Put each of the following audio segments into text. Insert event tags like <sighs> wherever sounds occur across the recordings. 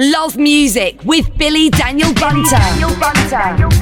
Love Music with Billy Daniel Bunter. Daniel Bunter.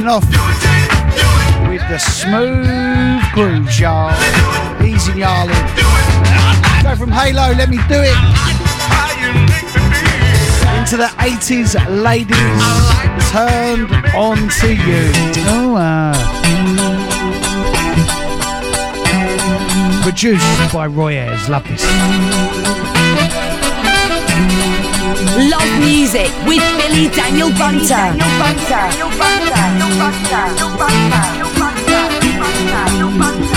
Kicking off with the smooth grooves, y'all. Easy, y'all. Go from Halo, let me do it. Into the 80s, ladies. Turned on to you. Oh, uh. Produced by Roy Ayers. Love this. Love music with Billy Daniel Bunter. Daniel Bunter. Daniel Bunter. Daniel Bunter. Daniel Bunter. Ladies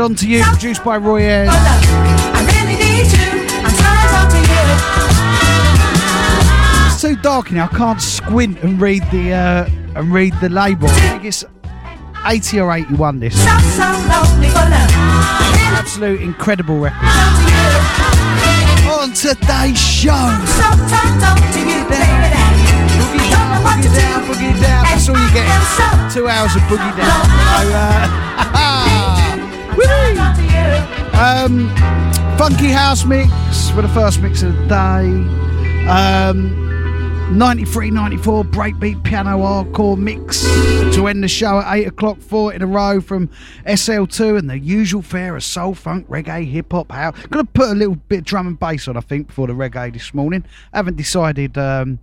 Turned Onto You, produced by Roy. It's too dark here. I can't squint and read the uh, and read the label. I think it's 80 or 81 this. Absolute incredible record. On today's show. Boogie down, boogie down. That's all you get. Two hours of boogie down. So, uh, <laughs> um, funky house mix for the first mix of the day. Um, 93 94 breakbeat piano hardcore mix to end the show at 8 o'clock, four in a row from SL2 and the usual fare of soul, funk, reggae, hip hop, house. Gonna put a little bit of drum and bass on, I think, before the reggae this morning. Haven't decided um,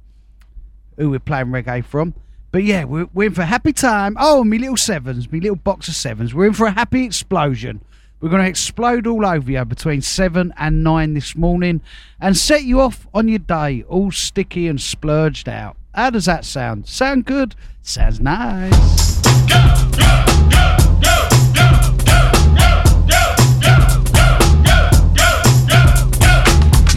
who we're playing reggae from. But yeah, we're, we're in for a happy time. Oh, me little sevens, me little box of sevens. We're in for a happy explosion. We're going to explode all over you between 7 and 9 this morning and set you off on your day all sticky and splurged out. How does that sound? Sound good? Sounds nice. Go, go,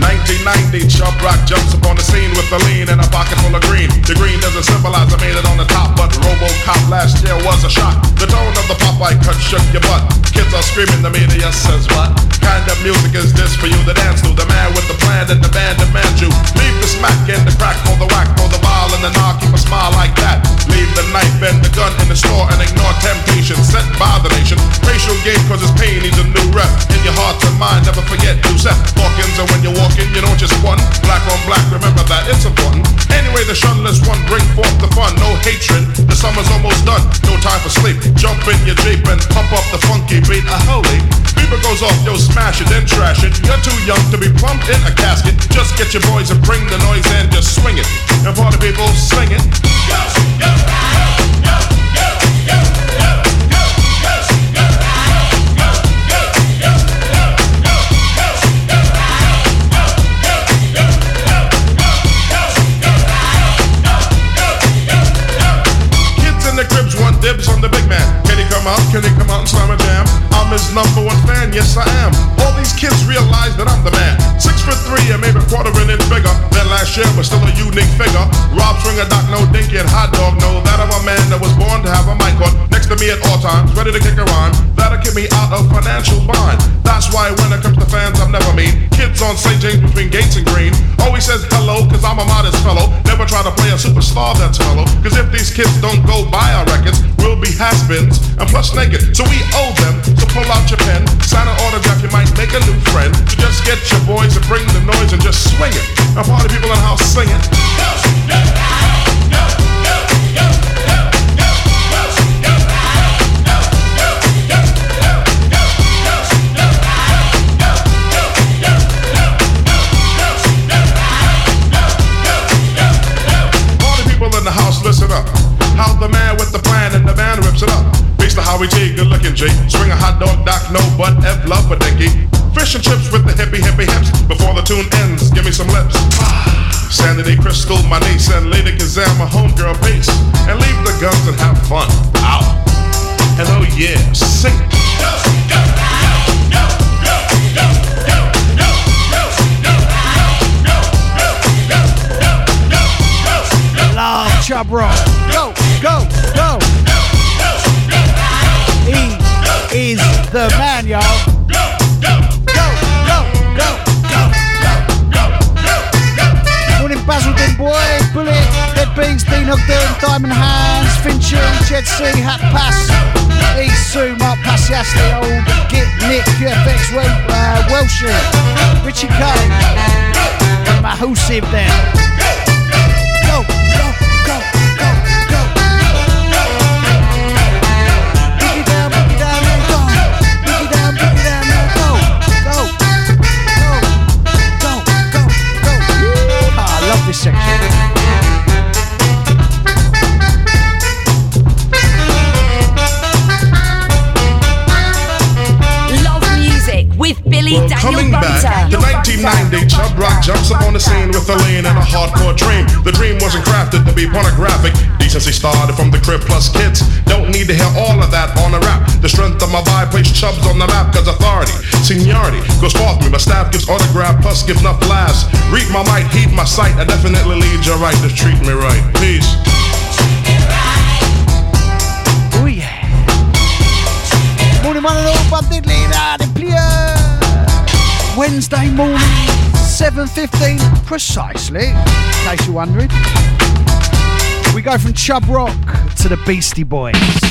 1990, Chubb Rock jumps upon the scene with a lean and a pocket full of green. The green doesn't symbolize I made it on the top, but Robocop last year was a shock. The tone of the Popeye cut shook your butt. Kids are screaming, the media says what? Kind of music is this for you to dance to? The man with the plan and the band demand you. Leave the smack and the crack for the whack, for the ball and the knock, keep a smile like that. Leave the knife and the gun in the store and ignore temptation set by the nation. Racial game cause it's pain needs a new rep. In your heart and mind, never forget Yusef Hawkins and when you're walking, you don't just one. Black on black, remember that it's important. Anyway, the shunless one bring forth the fun. No hatred, the summer's almost done. No time for sleep. Jump in your Jeep and pump up the funky beat. A holy beeper goes off, yo, smash it, then trash it. You're too young to be plumped in a casket. Just get your boys and bring the noise and just swing it. And party people sing it. Go, go, go, go, go, Come out? He come out and slam a jam? I'm his number one fan, yes I am. All these kids realize that I'm the man. Six foot three and maybe quarter an inch bigger than last year, but still a unique figure. Rob Stringer, Doc, no dinky and hot dog, no. that I'm a man that was born to have a mic on next to me at all times, ready to kick a rhyme. That'll keep me out of financial bind. That's why when it comes to fans, I'm never mean. Kids on St. James between Gates and Green always says hello, cause I'm a modest fellow. Never try to play a superstar that's mellow. Cause if these kids don't go buy our records, will be has-beens and plus naked. So we owe them. So pull out your pen, sign an autograph, you might make a new friend. So just get your boys and bring the noise and just swing it. And party people in the house singing. listen The good looking G. Swing a hot dog, doc, no butt, F love for dinky. Fish and chips with the hippie hippie hips. Before the tune ends, give me some lips. <sighs> Sandy D. Crystal, my niece, and Lady Kazam, my homegirl Pace. And leave the guns and have fun. Out. And oh yeah, sing. Go, go, go. Go, go, go. Is the man, y'all. Morning, Basildon Boy, Bullet, Dead Beans, Dean Ogden, Diamond Hands, Fincher, Jet C, Hat Pass, Esu, Mark Passiasti, Old Git, Nick, QFX, uh, Welshie, Richie and Mahusib there. Well, coming back, the 1990 Chubb Rock jumps upon the scene with a lean and a hardcore dream. The dream wasn't crafted to be pornographic. Decency started from the crib plus kids. Don't need to hear all of that on a rap. The strength of my vibe placed Chubs on the map, cause authority, seniority goes forth me. My staff gives autograph, plus gives enough laughs. Read my might, heed my sight. I definitely lead your right to treat me right. Peace. Morning, man, and all bandit leader, the player. Wednesday morning, 7.15 precisely, in case you're wondering. We go from Chubb Rock to the Beastie Boys.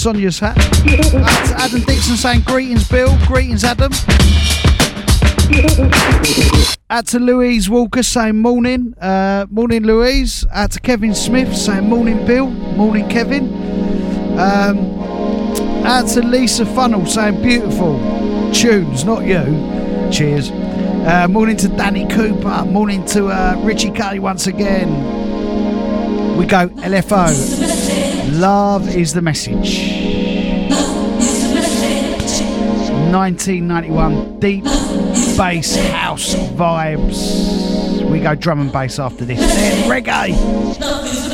Sonia's hat. That's Adam Dixon saying greetings, Bill. Greetings, Adam. Out to Louise Walker saying morning. Uh, morning, Louise. Out to Kevin Smith saying morning, Bill. Morning, Kevin. Um, out to Lisa Funnel saying beautiful tunes, not you. Cheers. Uh, morning to Danny Cooper. Morning to uh, Richie Kelly once again. We go LFO. Love is the message. 1991 deep bass house vibes. We go drum and bass after this. Then reggae.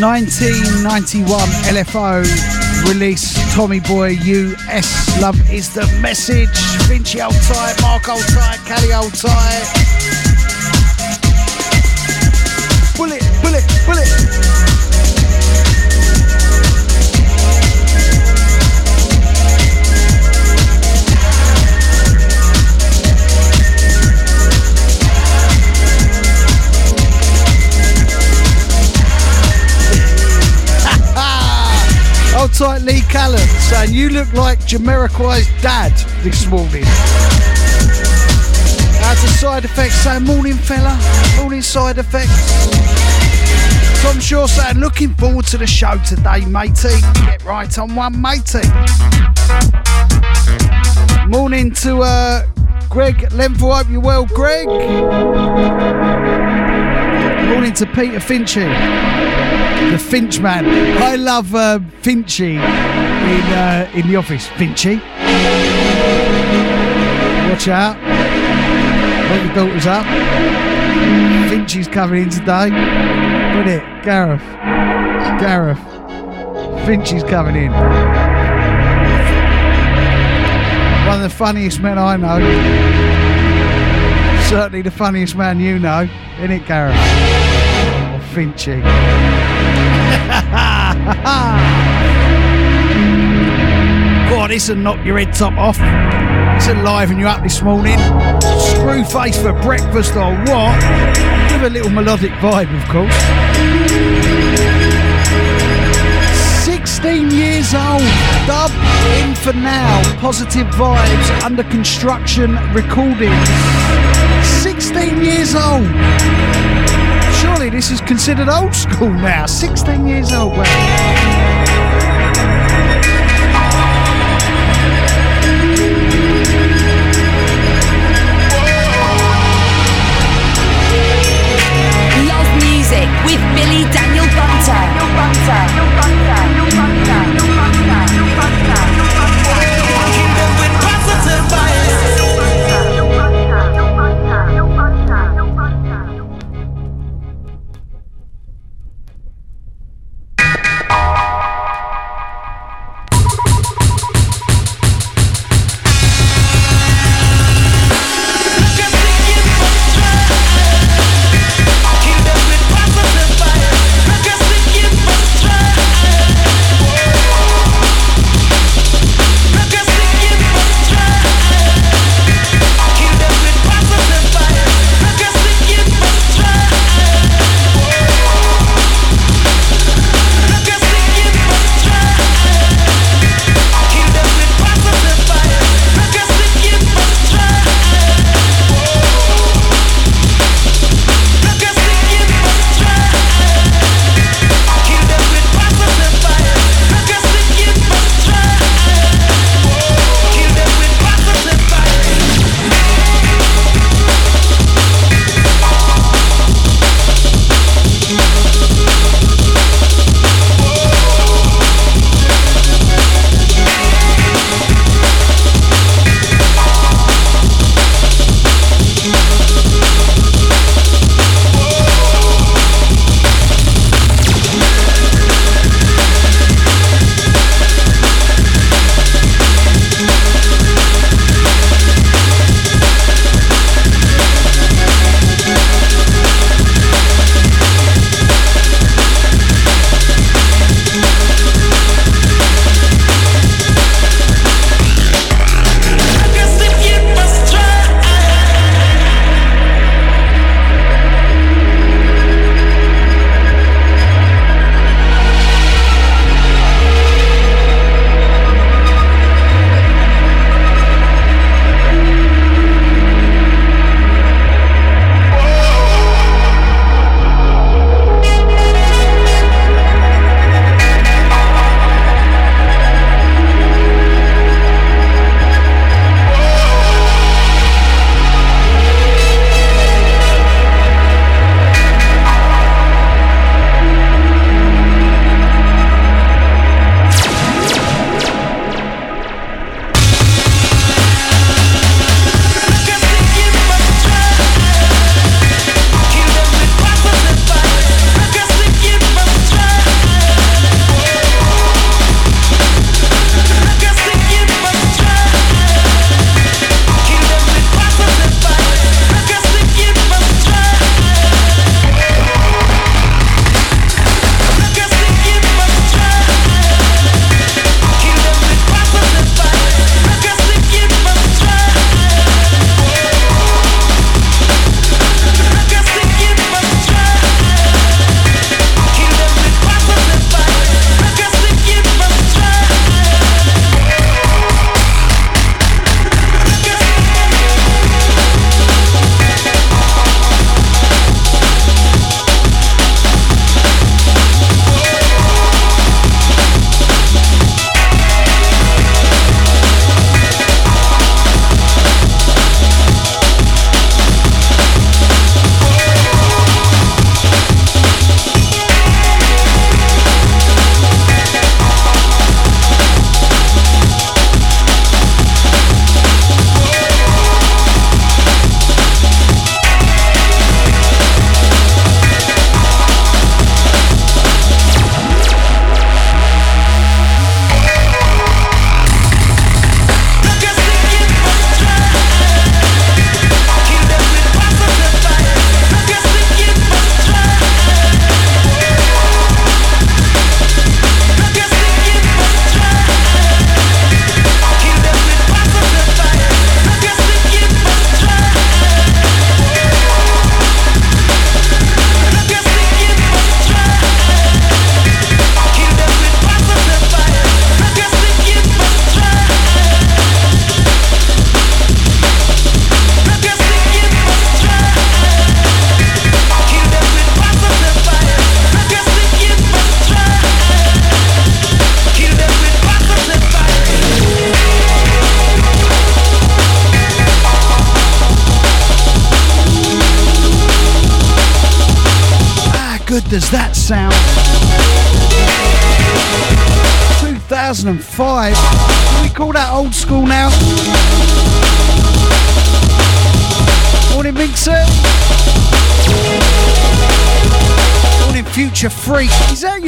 1991 LFO release Tommy Boy US Love is the message. Vinci old tight, Mark old tight, Cali old tight. Bullet, bullet, bullet. Tight, Lee Callan, saying you look like Jamiroquai's dad this morning. Out a side effect saying morning fella, morning side effects. Tom Shaw saying looking forward to the show today, matey. Get right on one, matey. Morning to uh, Greg Lenville, hope you're well, Greg. Morning to Peter Finchy the Finch man. I love uh, Finchy in uh, in the office. Finchy, watch out! Wake your daughters up. Finchy's coming in today. Look it, Gareth. Gareth. Finchy's coming in. One of the funniest men I know. Certainly the funniest man you know, isn't it, Gareth? Finchy. God, this will knock your head top off. It's liven you up this morning. Screw face for breakfast or what? With a little melodic vibe, of course. 16 years old, dub in for now. Positive vibes, under construction recordings. 16 years old this is considered old school now. 16 years old. Love music with Billy Daniel Bunter. Bunter. Bunter. Bunter.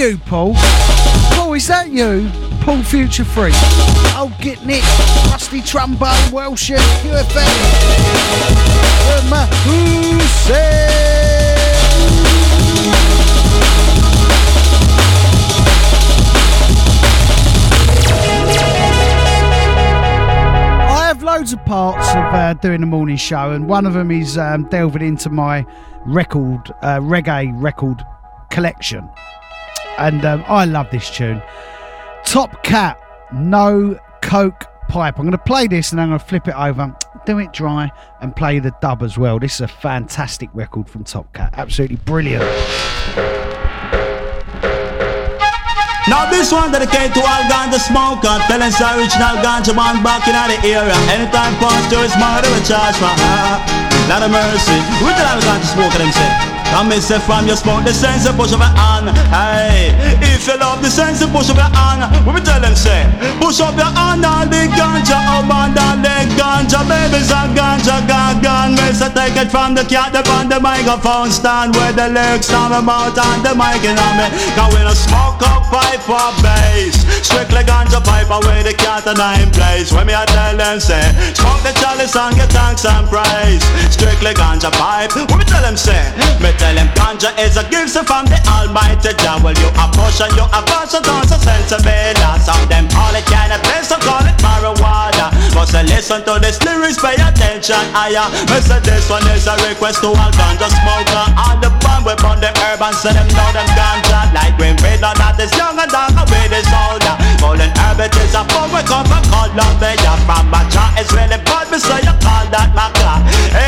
You, Paul? Paul, is that you? Paul Future Freak. Oh, get Nick. Rusty Trombone, Welsh, QFM. Who said? loads of parts of uh, doing the morning show, and one of them is um, delving into my record, uh, reggae record collection. And um, I love this tune. Top Cat, No Coke Pipe. I'm going to play this and I'm going to flip it over, do it dry, and play the dub as well. This is a fantastic record from Top Cat. Absolutely brilliant. Now this one dedicated to all ganja smoker Telling the original ganja man back in the area Anytime past to his mother we charge for Lot of mercy We tell all ganja smoker them say Come me say from your smoke the sense and push up your hand. Hey, if you love the sense and push up your hand we tell them say? Push up your hand all the ganja up and down the ganja. Babies and ganja gagan Me say take it from the cat up on the microphone stand Where the lyrics down about and the mic in on me. Cause we no smoke up pipe or bass Strictly ganja pipe away the cat and I'm place. When me I tell them say Smoke the chalice and get thanks and praise. Strictly ganja pipe What we tell them say? Me Tell them ganja is a gift from the Almighty Jah. Well, you a portion, you a portion, don't so sensible. Some them call it cannabis, some call it marijuana. But say listen to this lyrics, pay attention. Aya, uh, me say this one is a request to all ganja smoker. All the bomb we on the herb and say them know them ganja. Like green red, not that is young and dark, with is older. Golden herb it is a bomb we come from Colombia. From my jaw is really bad, me say you call that my car.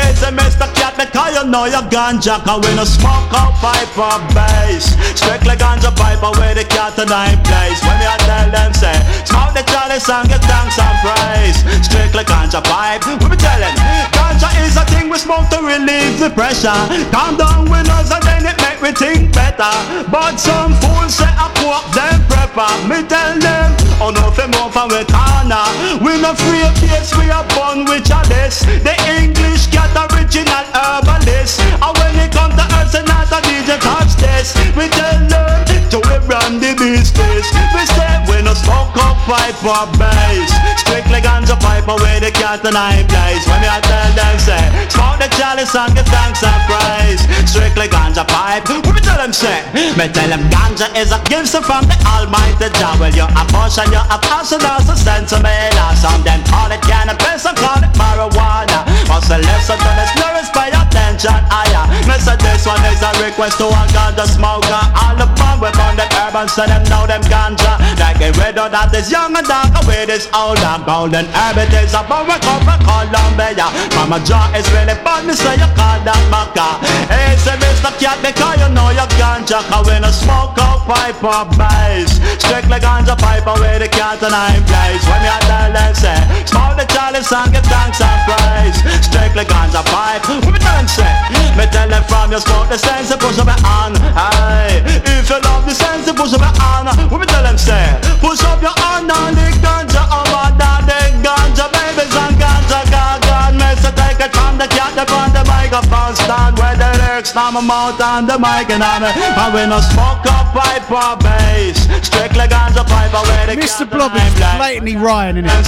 It's a Mr. Cat because you know you're ganja, cause we no smoke out pipe or bass Strictly ganja pipe away the cat and nine place When me I tell them say Smoke the chalice and get thanks and praise. Strictly ganja pipe. We be telling Ganja is a thing we smoke to relieve the pressure. Calm down with us and then it make me think better. But some fools say I cook them prepper. Me tell them Oh no fi move from we corner We no free case we are born with chalice. The English cat original herbalist And when it come to us and not a DJ touch this. We tell them to we run the business. We say we no smoke up pipe or bass. Strictly ganja pipe away the cat and I place When me I tell them say eh? Smoke the chalice and give thanks and praise. Strictly ganja pipe What me tell them say. Me tell them ganja is a gift from the almighty Jah Well you a portion you a portion that's a me Some them call it cannabis some call it marijuana. Must listen to this lyrics pay attention higher Me say this one is a request to uh, all ganja smoker All the fun we on the herb and say them know them ganja A red or that is young and dark away this older Golden herb. It is a come from Colombia. Mama jaw is really bad me say you call that maca. Hey say Mr. Cat because you know you can't ganja Cause we no smoke out pipe or bass. Strictly ganja pipe away the cat and I'm place When me a them say Smoke the chalice and give thanks and praise. Strictly ganja pipe. What me them say? Me tell them from your smoke the sense and push up your hand. Hey, if you love the sense push up your hand What me tell them say Push up your hand and the ganja over that the ganja babies and ganja gaga Me say take it from the cat upon the microphone stand Where the lyrics now my mouth and the mic and on it And we no smoke up pipe or bass Strictly ganja pipe away the Mr. Blob is blatantly Ryan in it.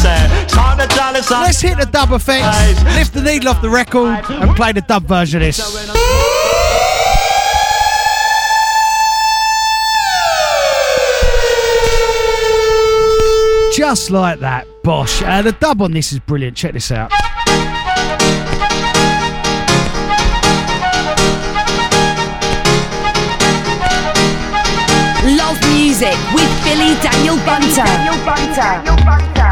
Smoke the chalice and Let's hit the dub effects, lift the needle off the record, and play the dub version of this. Just like that, Bosh. Uh, the dub on this is brilliant. Check this out. Love music with Billy Daniel Bunter. Nah,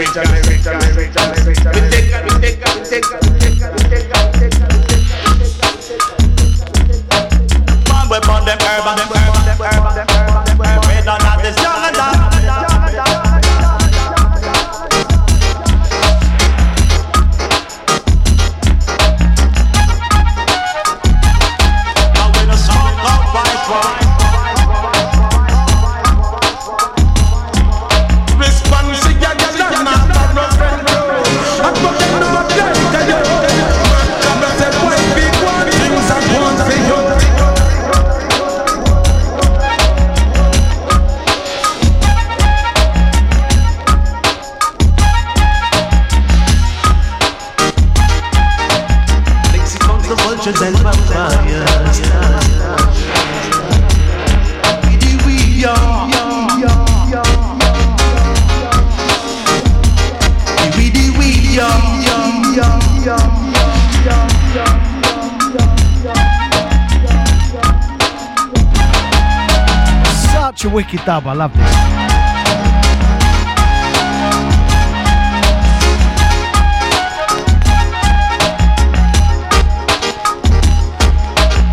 Jamaica, Jamaica, A. I love this.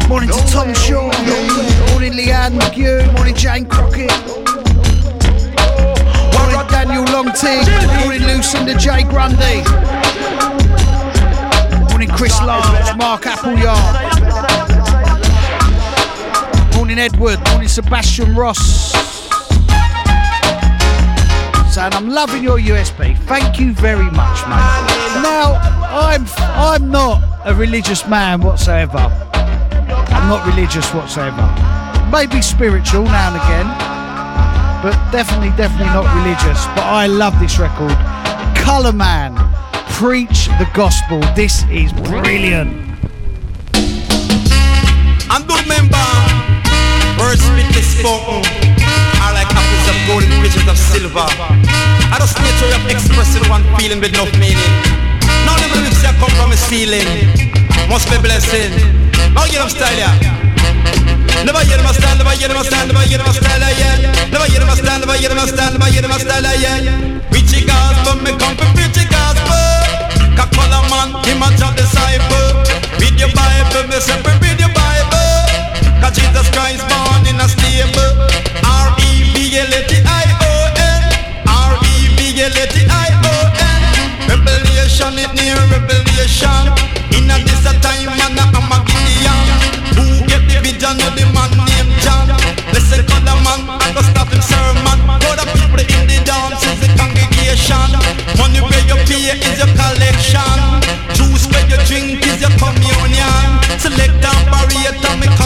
Morning to Tom Shaw. Morning Leanne McHugh. Morning Jane Crockett. Morning Daniel Longteague. Morning Lucinda J. Grundy. Morning Chris Lance. Mark Appleyard. Morning Edward. Morning Sebastian Ross. Saying I'm loving your USB. Thank you very much, mate. Now I'm I'm not a religious man whatsoever. I'm not religious whatsoever. Maybe spiritual now and again, but definitely, definitely not religious. But I love this record. Colour Man, preach the gospel. This is brilliant. And words spit is spoken of gold and riches of silver. I just nature of expressing one feeling with no meaning. Now the lyrics that come from a ceiling must be blessing. Now get them style, yeah. Never hear a style, never hear a style, never hear a style, yeah. Never hear a style, never hear a style, never hear a style, yeah. Preach gospel, me come to preach the gospel. Kakola man, him a job disciple. Read your Bible, me say read your Bible. Cause Jesus Christ born in a stable. R-E-V-L-A-T-I-O-N. R-E-V-L-A-T-I-O-N. Revelation it near revelation. In a this a time man I'm a Gideon. Who get the vision of the man named John? Listen, color man, I go stop him sermon. Go the people in the dance is the congregation. Money where you pay is your collection. Juice where you drink is your communion. Select and barrier, me call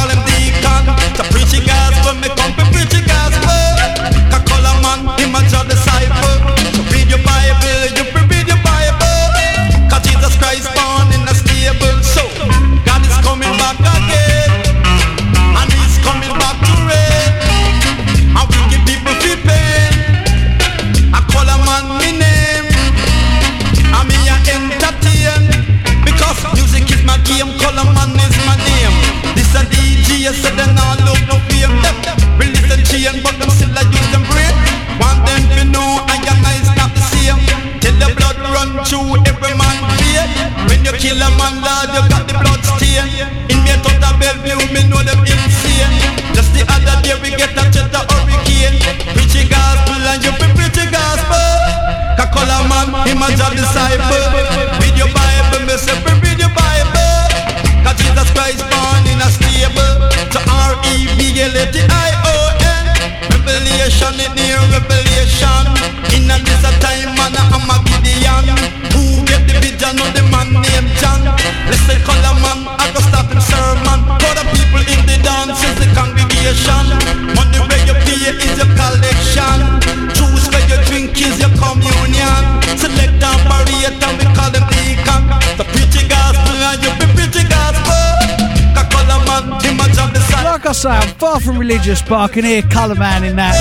from religious, but I can hear Colour Man in that.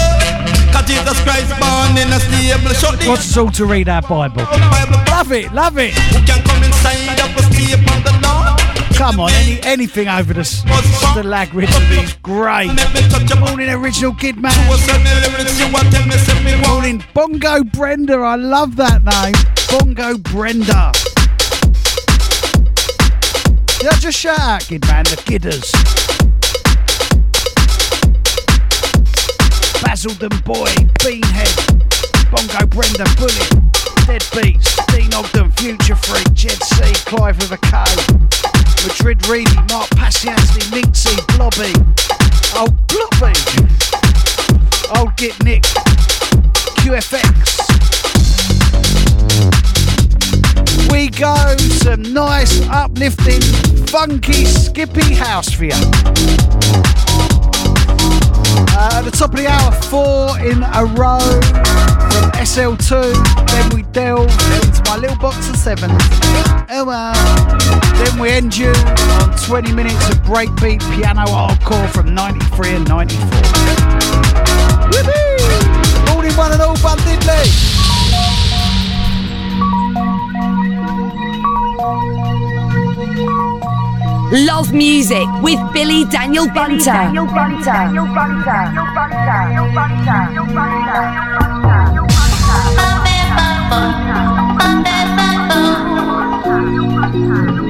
Jesus Christ born in a stable. Shut the Wants us all to read our Bible. Love it, love it. Who can come inside of a stable on the law? Come on, any, anything over the, the lag rhythm is great. Morning, original Kid Man. Morning, Bongo Brenda. I love that name. Bongo Brenda. Yeah, just shout out, Kid Man, the Gidders. Basildon Boy, Beanhead, Bongo Brenda, Bullet, Deadbeats, Dean Ogden, Future Freak, Jed C, Clive with a K, Madrid Reedy, Mark Passiansley, Minxie, oh, Blobby, Old Blobby, Old Get Nick, QFX. We go some nice, uplifting, funky, skippy house for you. Uh, at the top of the hour, four in a row from SL2. Then we delve into my little box of seven. Oh well. Then we end you on 20 minutes of breakbeat piano hardcore from 93 and 94. Woohoo! Morning one and all, Bun Diddley. Love music with Billy Daniel Bunter. Push it high.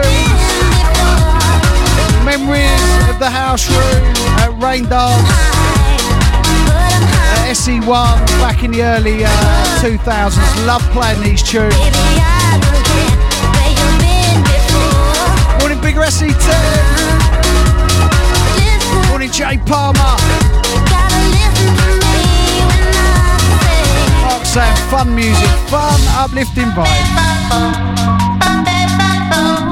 room. Memories of the house room at Rain Dance. At SE1 back in the early uh, 2000s. Love playing these tunes. Morning, bigger SE2. Morning, Jay Palmer. Saying fun music, fun uplifting vibes. Yo,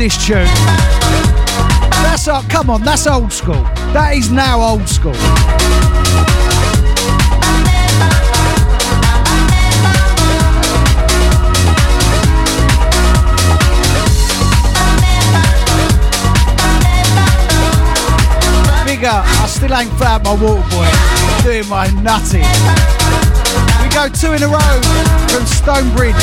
This tune. That's uh, come on. That's old school. That is now old school. Big up. I still ain't found my water boy. Doing my nutty. We go two in a row from Stonebridge.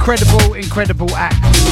Incredible, incredible act.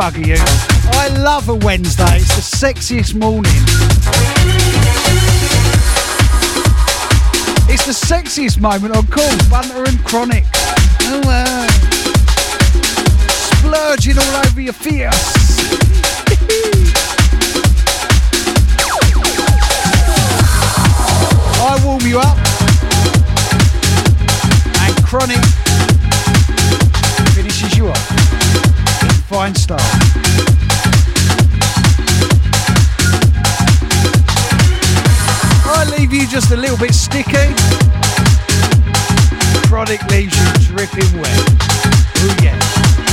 Bugger you. Oh, I love a Wednesday, it's the sexiest morning. It's the sexiest moment on call, Bunter and Chronic. Oh, splurging all over your fierce. <laughs> I warm you up. And Chronic fine style. I leave you just a little bit sticky. Chronic leaves you dripping wet. Oh yeah.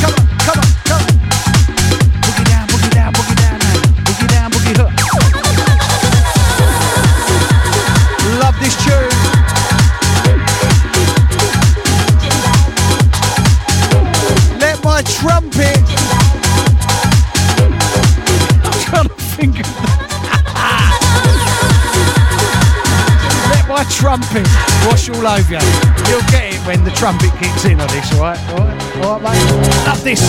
Come on, trumpet wash all over you. You'll get it when the trumpet kicks in on this, alright? Alright, alright, mate? Love this.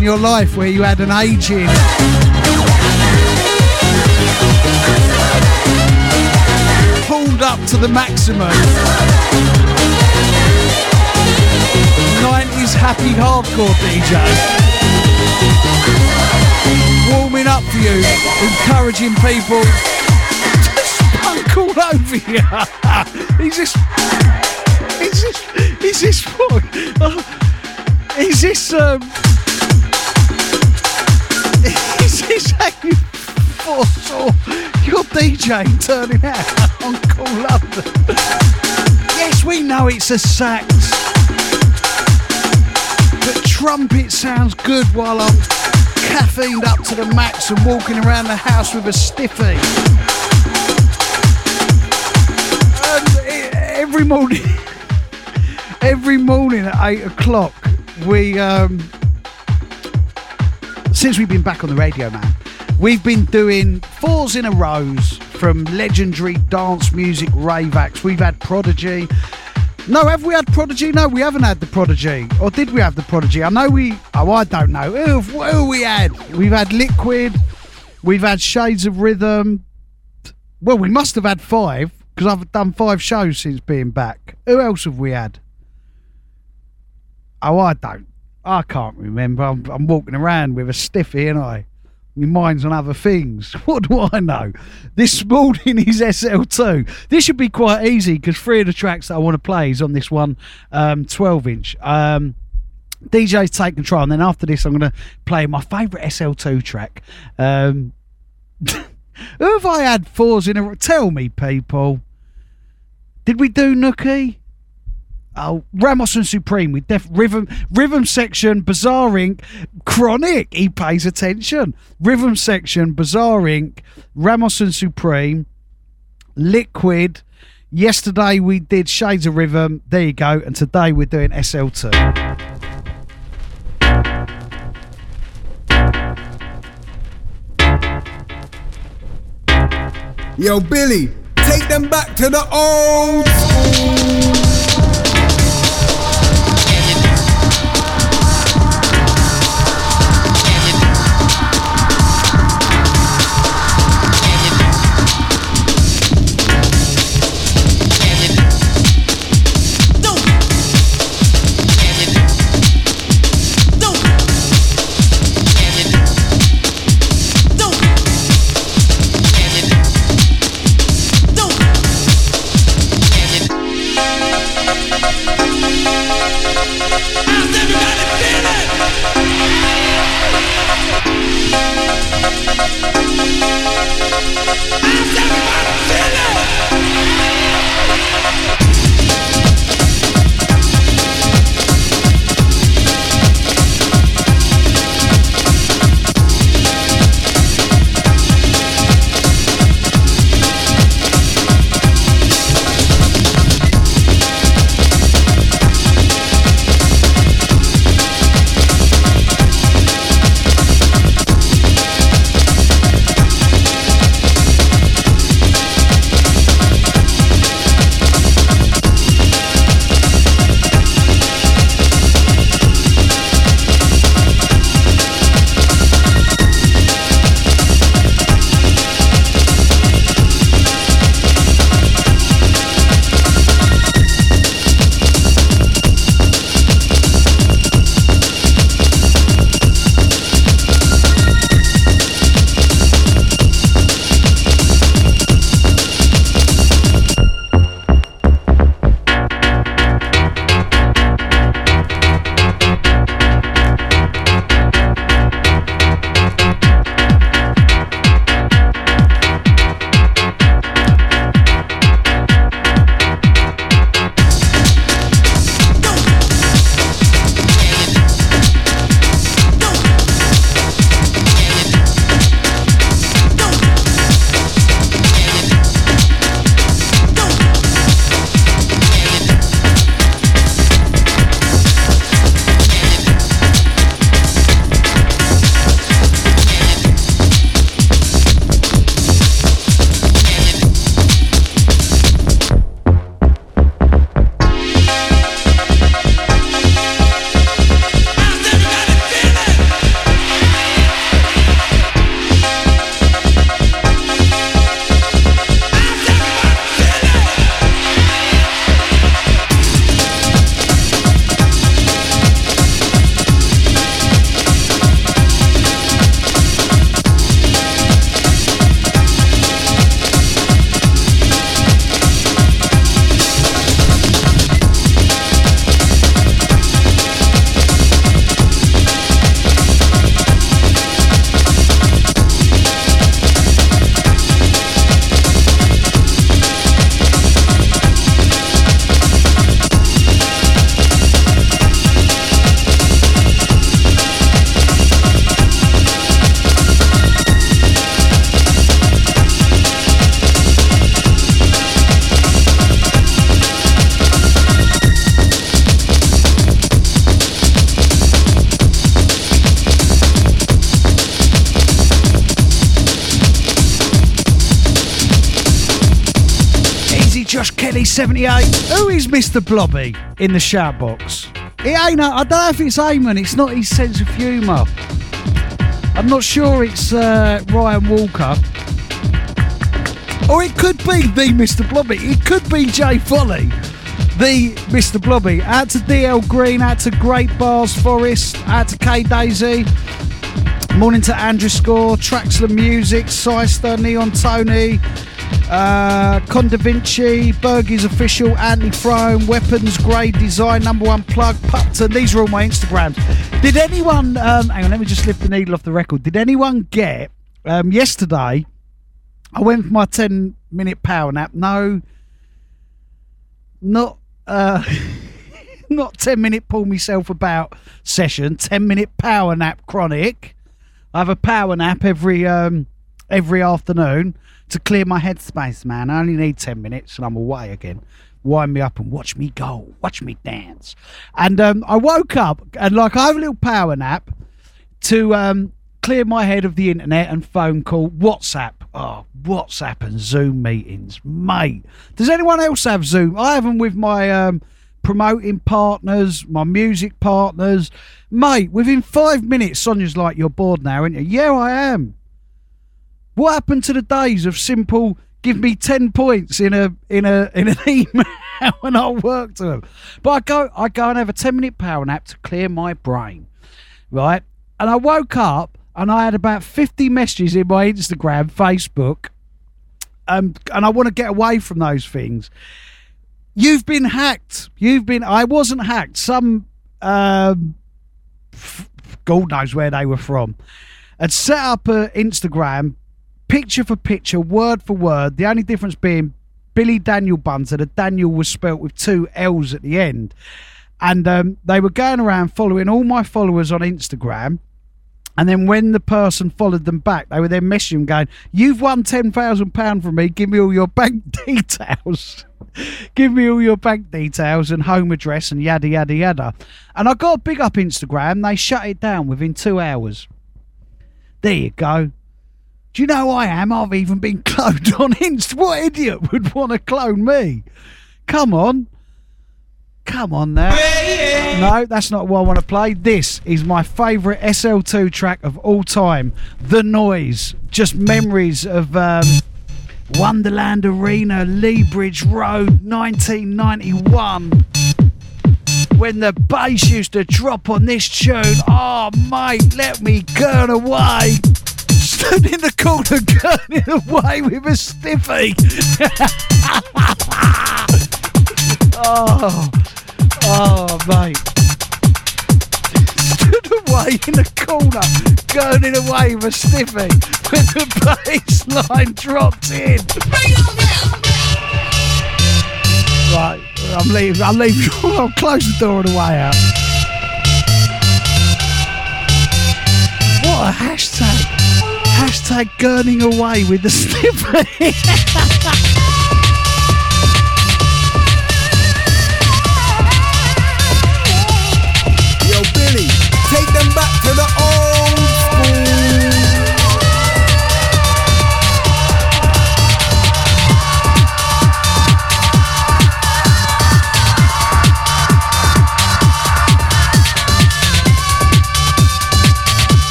In your life where you had an aging? Pulled up to the maximum. 90s happy hardcore DJ. Warming up for you, encouraging people. Spunk all over you. <laughs> He's just. Is this, is this what? Uh, is this um? How you foresaw your DJ turning out on Kool London? Yes, we know it's a sax, but trumpet sounds good while I'm caffeined up to the max and walking around the house with a stiffy. Every morning <laughs> every morning at eight o'clock, we um, since we've been back on the radio, man, we've been doing fours in a rows from legendary dance music rave acts. We've had Prodigy. No, have we had Prodigy? No, we haven't had the Prodigy. Or did we have the Prodigy? I know we. Oh, I don't know. Who, we had? We've had Liquid. We've had Shades of Rhythm. Well, we must have had five because I've done five shows since being back. Who else have we had? Oh, I don't. I can't remember. I'm, I'm walking around with a stiffy, and I. My mind's on other things. <laughs> What do I know? This morning is SL2. This should be quite easy because three of the tracks that I want to play is on this one um, 12 inch. Um, DJ's take control, and then after this, I'm going to play my favourite SL2 track. Um, <laughs> who have I had fours in a? Tell me, people. Did we do Nookie? Oh, Ramos and Supreme with def rhythm rhythm section, Bizarre Inc. Chronic. He pays attention. Rhythm section, Bizarre Inc. Ramos and Supreme, Liquid. Yesterday we did Shades of Rhythm. There you go. And today we're doing SL2. Yo, Billy, take them back to the old school. Mr. Blobby in the shout box? It ain't. I don't know if it's Eamon. It's not his sense of humour. I'm not sure it's uh, Ryan Walker. Or it could be the Mr. Blobby. It could be Jay Folly, the Mr. Blobby. Out to DL Green, out to Great Bars Forest, out to K Daisy. Morning to Andrew Score, Traxler Music, Syster, Neon Tony, uh, Con Da Vinci, Bergie's Official, Anthony Frome, Weapons, Grade Design, Number One Plug, Pupton. These are all my Instagrams. Did anyone, um, hang on, let me just lift the needle off the record. Did anyone get, um, yesterday, I went for my 10 minute power nap. No, not, uh, <laughs> not 10 minute pull myself about session, 10 minute power nap chronic. I have a power nap every um, every afternoon to clear my headspace, man. I only need 10 minutes and I'm away again. Wind me up and watch me go, watch me dance. And um, I woke up and, like, I have a little power nap to um, clear my head of the internet and phone call, WhatsApp. Oh, WhatsApp and Zoom meetings, mate. Does anyone else have Zoom? I have them with my um, promoting partners, my music partners. Mate, within five minutes, Sonia's like, You're bored now, aren't you? Yeah, I am. What happened to the days of simple give me ten points in a in a in an <laughs> email and I'll work to them? But I go I go and have a ten minute power nap to clear my brain. Right? And I woke up and I had about fifty messages in my Instagram, Facebook. Um, and I want to get away from those things. You've been hacked. You've been. I wasn't hacked. Some um, f- God knows where they were from, had set up an Instagram, picture for picture, word for word. The only difference being Billy Daniel Bunter. The Daniel was spelt with two L's at the end, and um, they were going around following all my followers on Instagram. And then when the person followed them back, they were then messaging going, You've won £10,000 from me. Give me all your bank <laughs> details. Give me all your bank details and home address and yada, yada, yada. And I got a big up Instagram. They shut it down within two hours. There you go. Do you know who I am? I've even been <laughs> cloned on Insta. What idiot would want to clone me? Come on. Come on now. No, that's not what I want to play. This is my favourite SL2 track of all time. The Noise. Just memories of um, Wonderland Arena, Lea Bridge Road, 1991. When the bass used to drop on this tune. Oh, mate, let me gurn away. Stood in the corner gurning away with a stiffy. <laughs> oh. Oh, mate. Stood away in the corner, gurning away with a stiffy when the bass line dropped in. Right, I'm leaving. I'm leaving. <laughs> I'll close the door on the way out. What a hashtag! Hashtag gurning away with the stiffy. <laughs>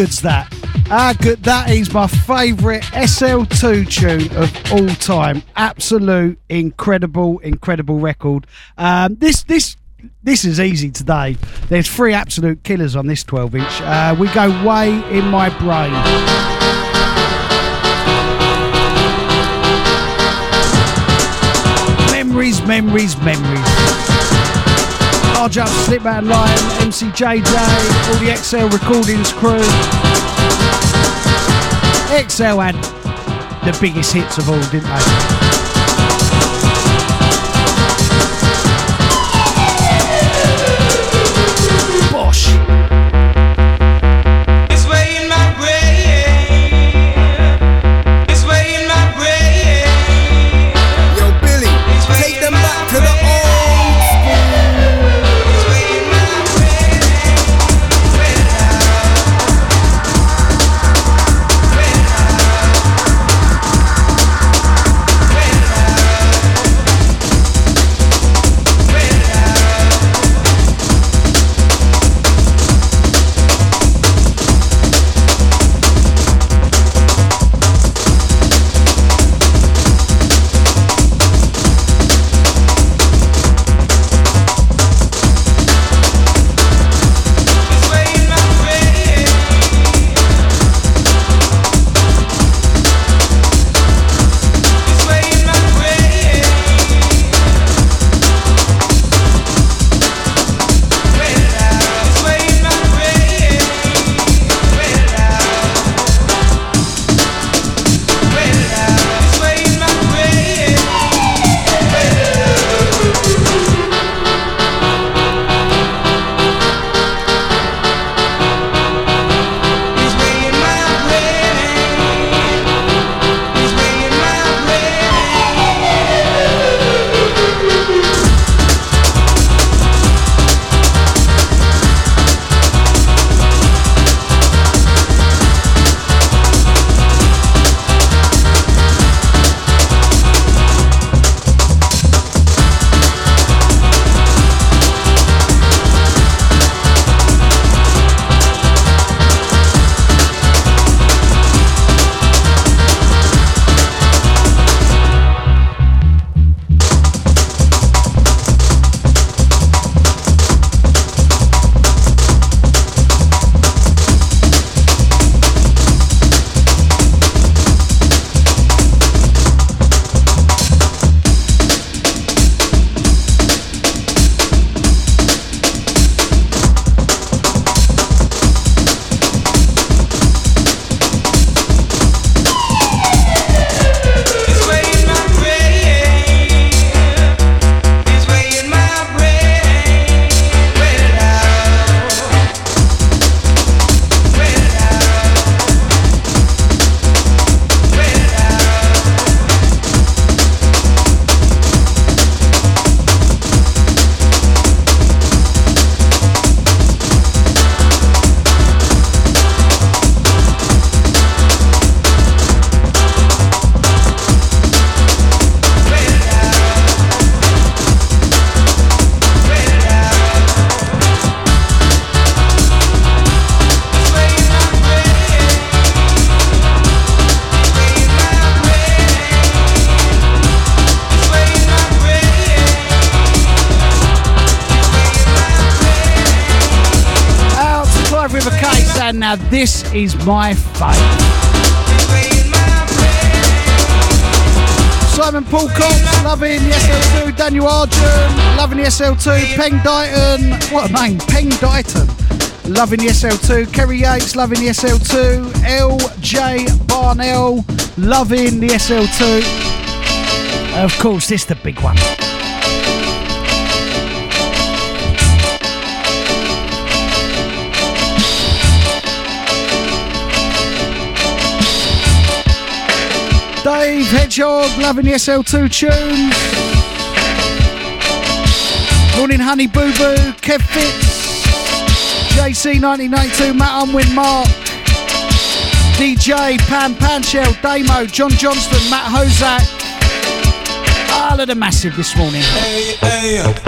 good's that? How good that is my favourite SL2 tune of all time. Absolute incredible, incredible record. Um, this this this is easy today. There's three absolute killers on this 12 inch. Uh, we go way in my brain. Memories, memories, memories. Large Up, Slipmatt Lime, MCJJ, all the XL Recordings crew. XL had the biggest hits of all, didn't they? Is my fave. Simon Paul Cox, loving the SL2. Daniel Arjun, loving the SL2. Peng Dighton, what a name, Peng Dighton, loving the SL2. Kerry Yates, loving the SL2. LJ Barnell, loving the SL2. Of course, this is the big one. Dave Hedgehog, loving the SL2 tune. Morning, Honey Boo Boo, Kev Fitz, JC1992, Matt Unwin, Mark, DJ, Pam Panchel, Damo, John Johnston, Matt Hozak. Carla the Massive this morning. Hey, hey,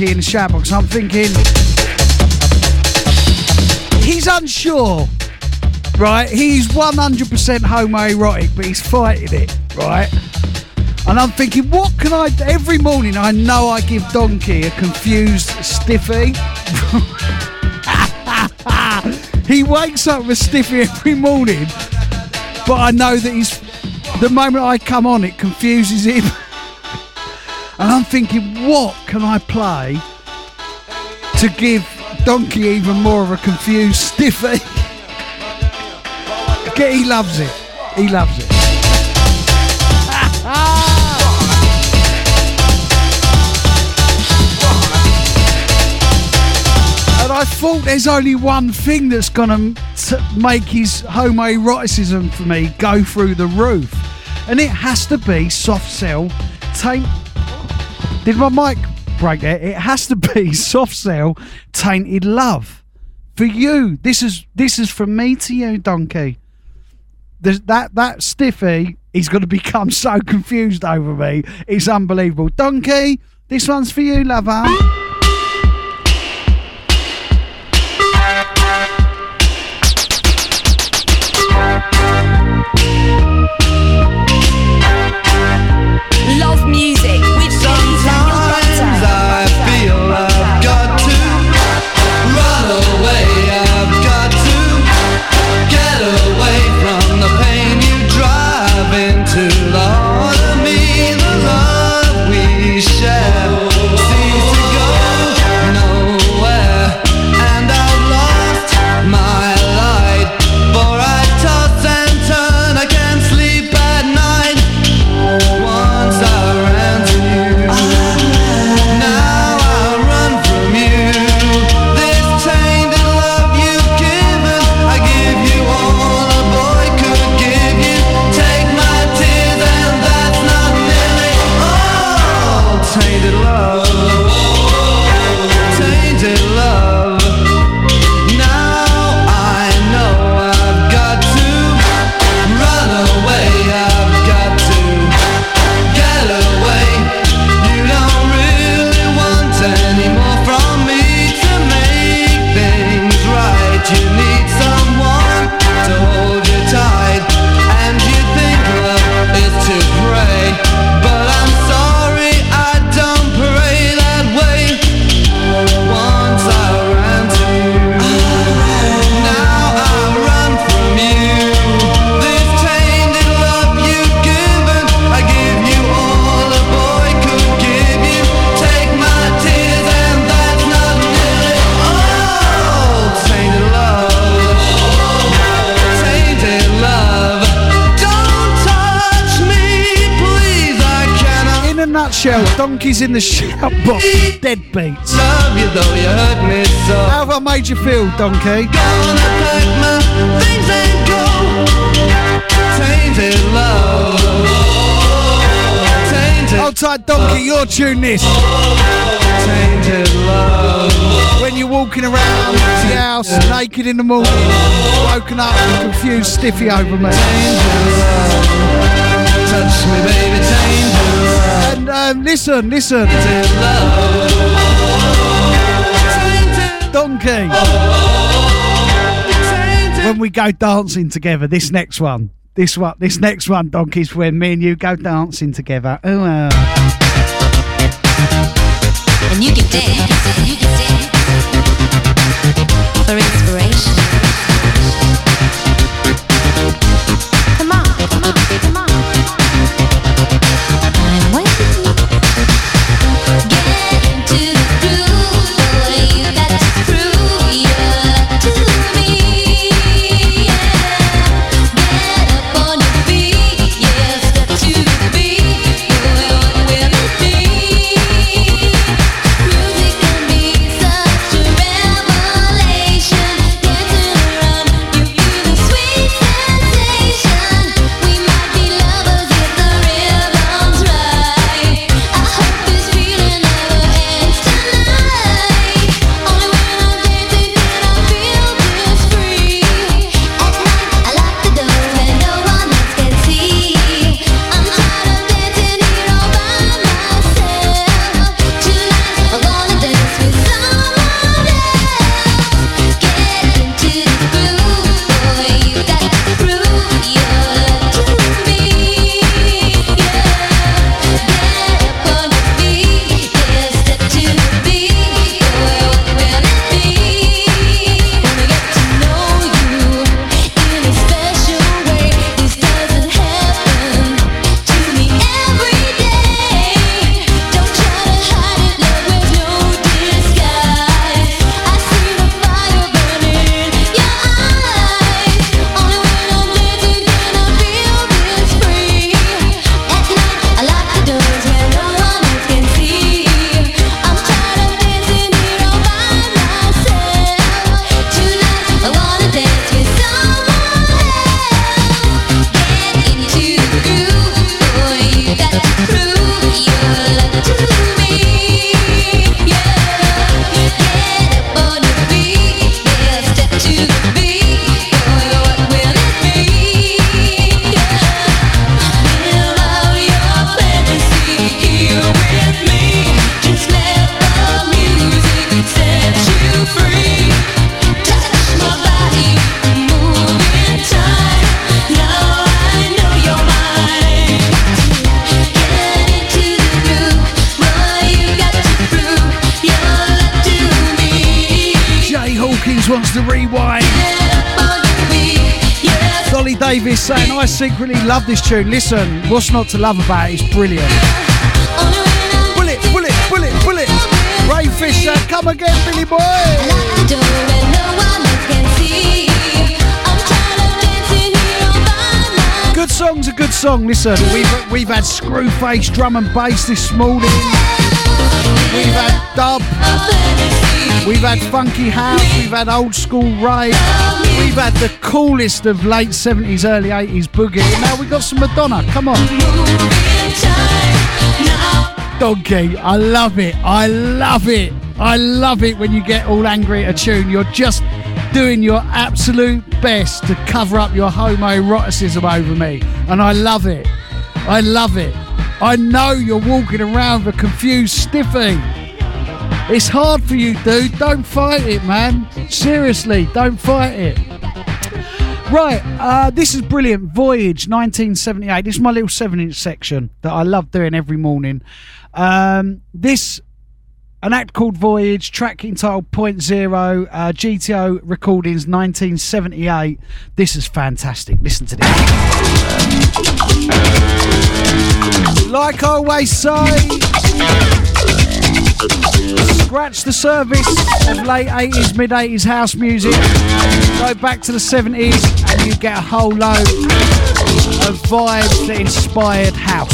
Donkey in the shower box. I'm thinking, he's unsure, right? He's 100% homoerotic, but he's fighting it, right? And I'm thinking, what can I? Every morning, I know I give Donkey a confused stiffy. <laughs> he wakes up with a stiffy every morning, but I know that he's. The moment I come on, it confuses him. <laughs> thinking, what can I play to give Donkey even more of a confused stiffy? <laughs> He loves it. He loves it. <laughs> And I thought there's only one thing that's going to make his homoeroticism for me go through the roof. And it has to be soft cell taint. Did my mic break there? It has to be <laughs> soft cell tainted love. For you. This is this is from me to you, Donkey. There's that that stiffy he's going to become so <laughs> confused over me. It's unbelievable. Donkey, this one's for you, lover. In the shout box, deadbeats. Love you though you hurt me so. How have I made you feel, donkey? Gonna pack my things and go. Tainted love. Tainted, Hold tight, donkey, your tune this. tainted love. When you're walking around the house naked in the morning, woken up confused stiffy over me. Touch me, baby, tainted love. Um, listen, listen, donkey. When we go dancing together, this next one, this one, this next one, donkey's when me and you go dancing together. Oh, uh, And you dance. This tune. Listen, what's not to love about it is brilliant. Bullet, bullet, bullet, bullet. Ray Fisher, come again, Billy Boy. Good song's a good song. Listen, we've we've had Screwface drum and bass this morning. We've had dub. We've had funky house. We've had old school rave. We've had the coolest of late 70s, early 80s boogie. And now we've got some Madonna. Come on. Donkey, I love it. I love it. I love it when you get all angry at a tune. You're just doing your absolute best to cover up your homoeroticism over me. And I love it. I love it. I know you're walking around with a confused stiffy. It's hard for you, dude. Don't fight it, man. Seriously, don't fight it. Right, uh, this is brilliant. Voyage 1978. This is my little seven inch section that I love doing every morning. Um, this, an act called Voyage, track entitled Point Zero, uh, GTO Recordings 1978. This is fantastic. Listen to this. Like I always say, scratch the service of late 80s, mid 80s house music. Go back to the 70s and you get a whole load of vibes that inspired house.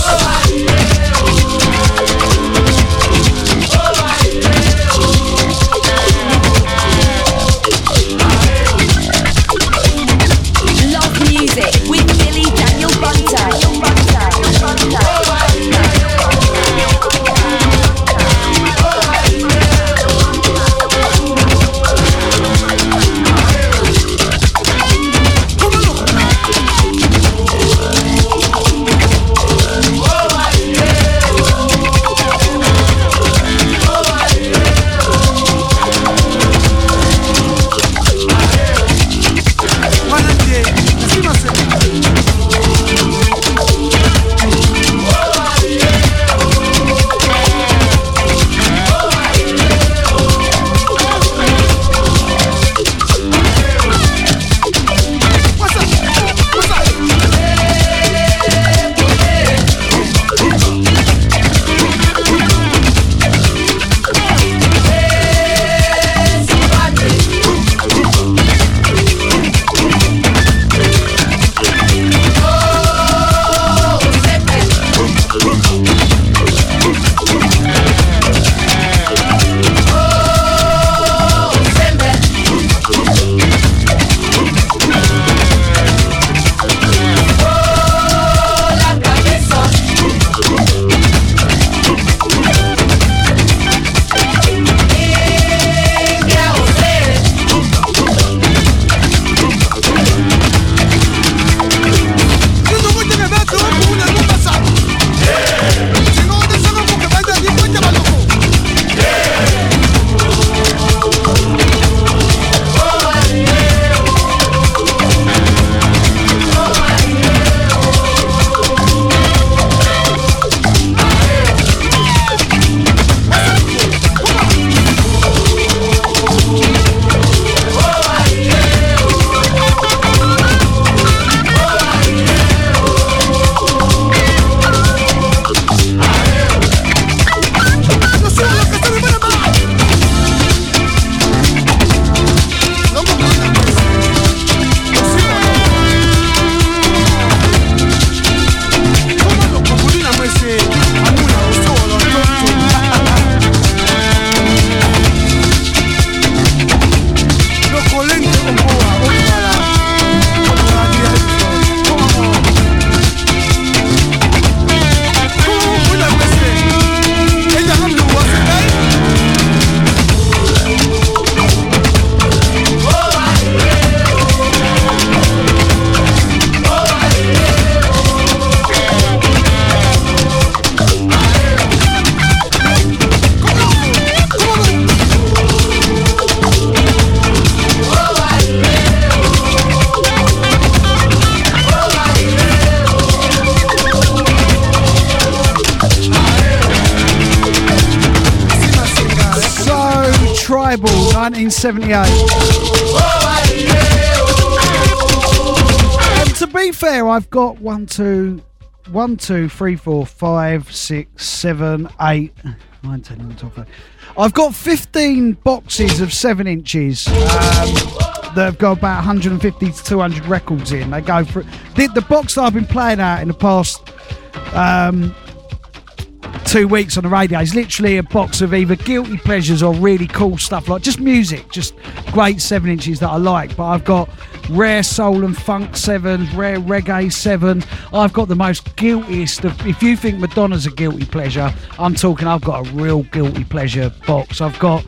One, two, one, two, three, four, five, six, seven, eight, nine, ten, eleven, twelve, thirteen. I've got 15 boxes of seven inches um, that have got about 150 to 200 records in. They go for the, the box that I've been playing out in the past um, two weeks on the radio is literally a box of either guilty pleasures or really cool stuff like just music, just great seven inches that I like. But I've got rare soul and funk seven, rare reggae seven. I've got the most guiltiest of. If you think Madonna's a guilty pleasure, I'm talking. I've got a real guilty pleasure box. I've got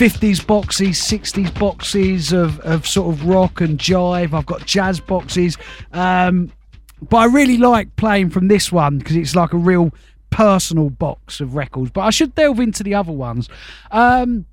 50s boxes, 60s boxes of, of sort of rock and jive. I've got jazz boxes. Um, but I really like playing from this one because it's like a real personal box of records. But I should delve into the other ones. Um,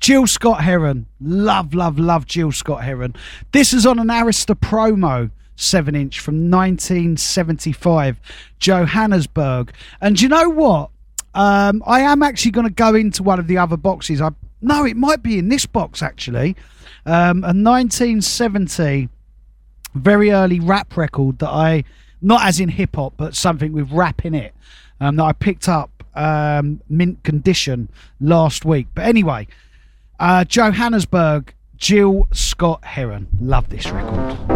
Gil Scott-Heron. Love, love, love Gil Scott-Heron. This is on an Arista promo. 7 inch from 1975, Johannesburg. And you know what? Um, I am actually going to go into one of the other boxes. I No, it might be in this box actually. Um, a 1970 very early rap record that I, not as in hip hop, but something with rap in it, um, that I picked up um, mint condition last week. But anyway, uh, Johannesburg, Gil Scott-Heron. Love this record.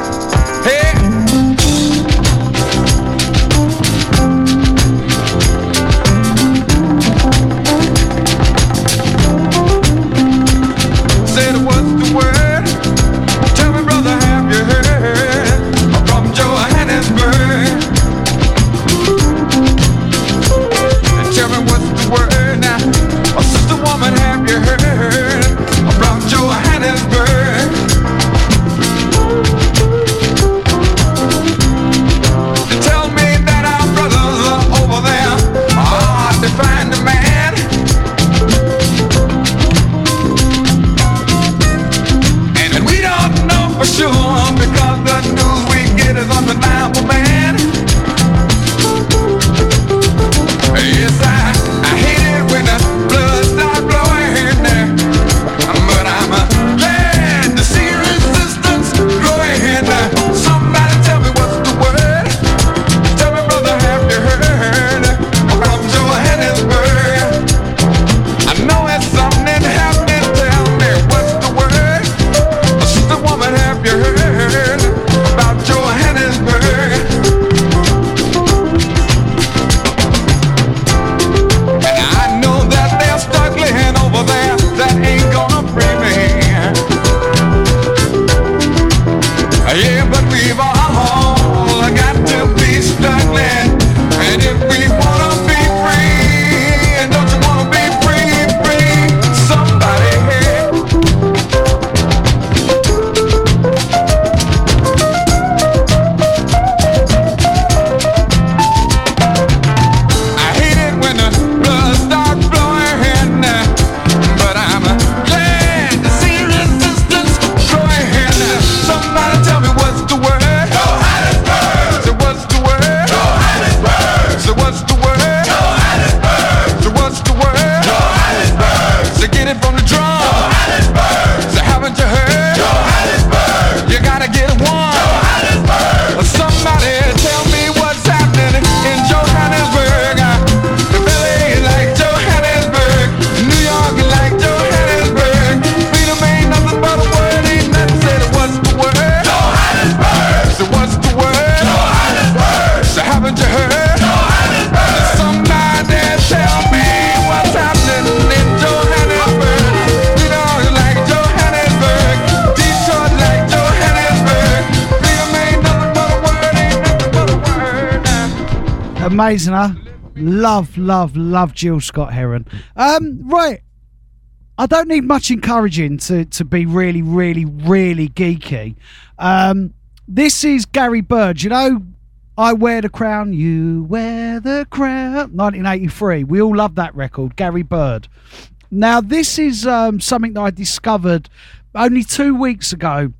Amazing, huh? Love, love, love Gil Scott-Heron. Um, right. I don't need much encouraging to, to be really, really, really geeky. Um, this is Gary Byrd. You know, I wear the crown, you wear the crown. 1983. We all love that record, Gary Byrd. Now, this is um, something that I discovered only two weeks ago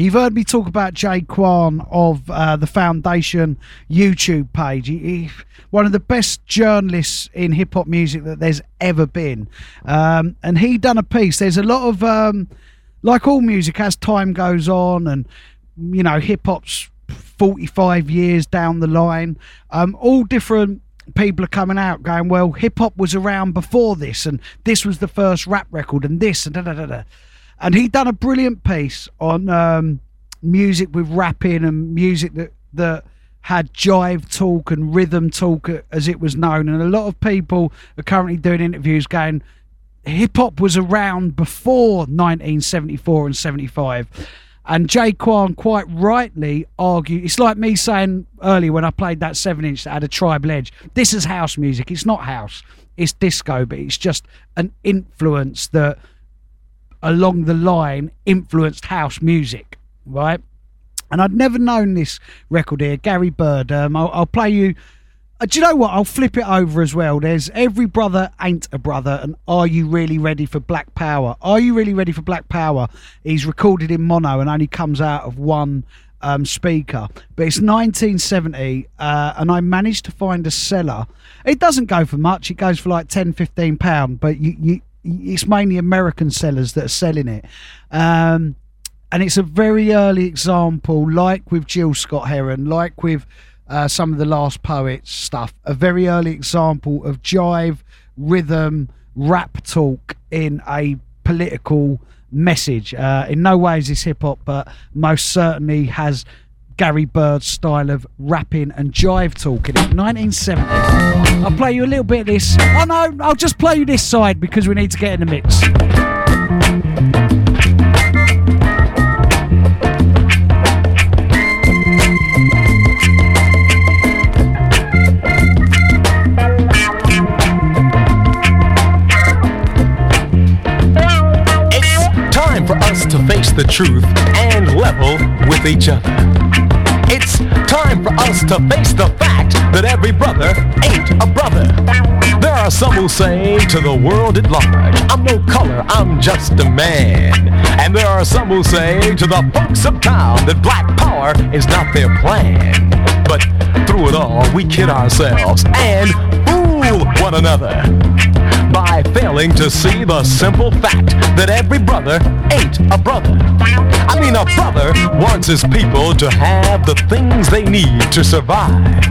You've heard me talk about Jay Quan of uh, the Foundation YouTube page. He, he, one of the best journalists in hip hop music that there's ever been. Um, and he done a piece. There's a lot of, um, like all music, as time goes on, and you know, hip hop's 45 years down the line. Um, all different people are coming out going, well, hip hop was around before this, and this was the first rap record, and this, and da da da da. And he'd done a brilliant piece on um, music with rapping and music that that had jive talk and rhythm talk, uh, as it was known. And a lot of people are currently doing interviews going, hip hop was around before 1974 and 75. And Jay Quan quite rightly argued it's like me saying earlier when I played that seven inch that had a tribal edge. This is house music. It's not house. It's disco, but it's just an influence that along the line influenced house music, right? And I'd never known this record here, Gary Byrd. Um, I'll, I'll play you. Uh, do you know what? I'll flip it over as well. There's Every Brother Ain't a Brother, and Are You Really Ready for Black Power? Are You Really Ready for Black Power? He's recorded in mono and only comes out of one um, speaker. But it's 1970, uh, and I managed to find a seller. It doesn't go for much, it goes for like 10, 15 pounds, but you, you, it's mainly American sellers that are selling it. Um, and it's a very early example, like with Gil Scott-Heron, like with uh, some of the Last Poets stuff, a very early example of jive, rhythm, rap talk in a political message. Uh, in no way is this hip hop, but most certainly has Gary Byrd's style of rapping and jive talking in 1970. I'll play you a little bit of this. Oh no, I'll just play you this side because we need to get in the mix. It's time for us to face the truth and level with each other. It's time for us to face the fact that every brother ain't a brother. There are some who say to the world at large, I'm no color, I'm just a man. And there are some who say to the folks of town that black power is not their plan. But through it all, we kid ourselves and fool one another failing to see the simple fact that every brother ain't a brother. I mean, a brother wants his people to have the things they need to survive.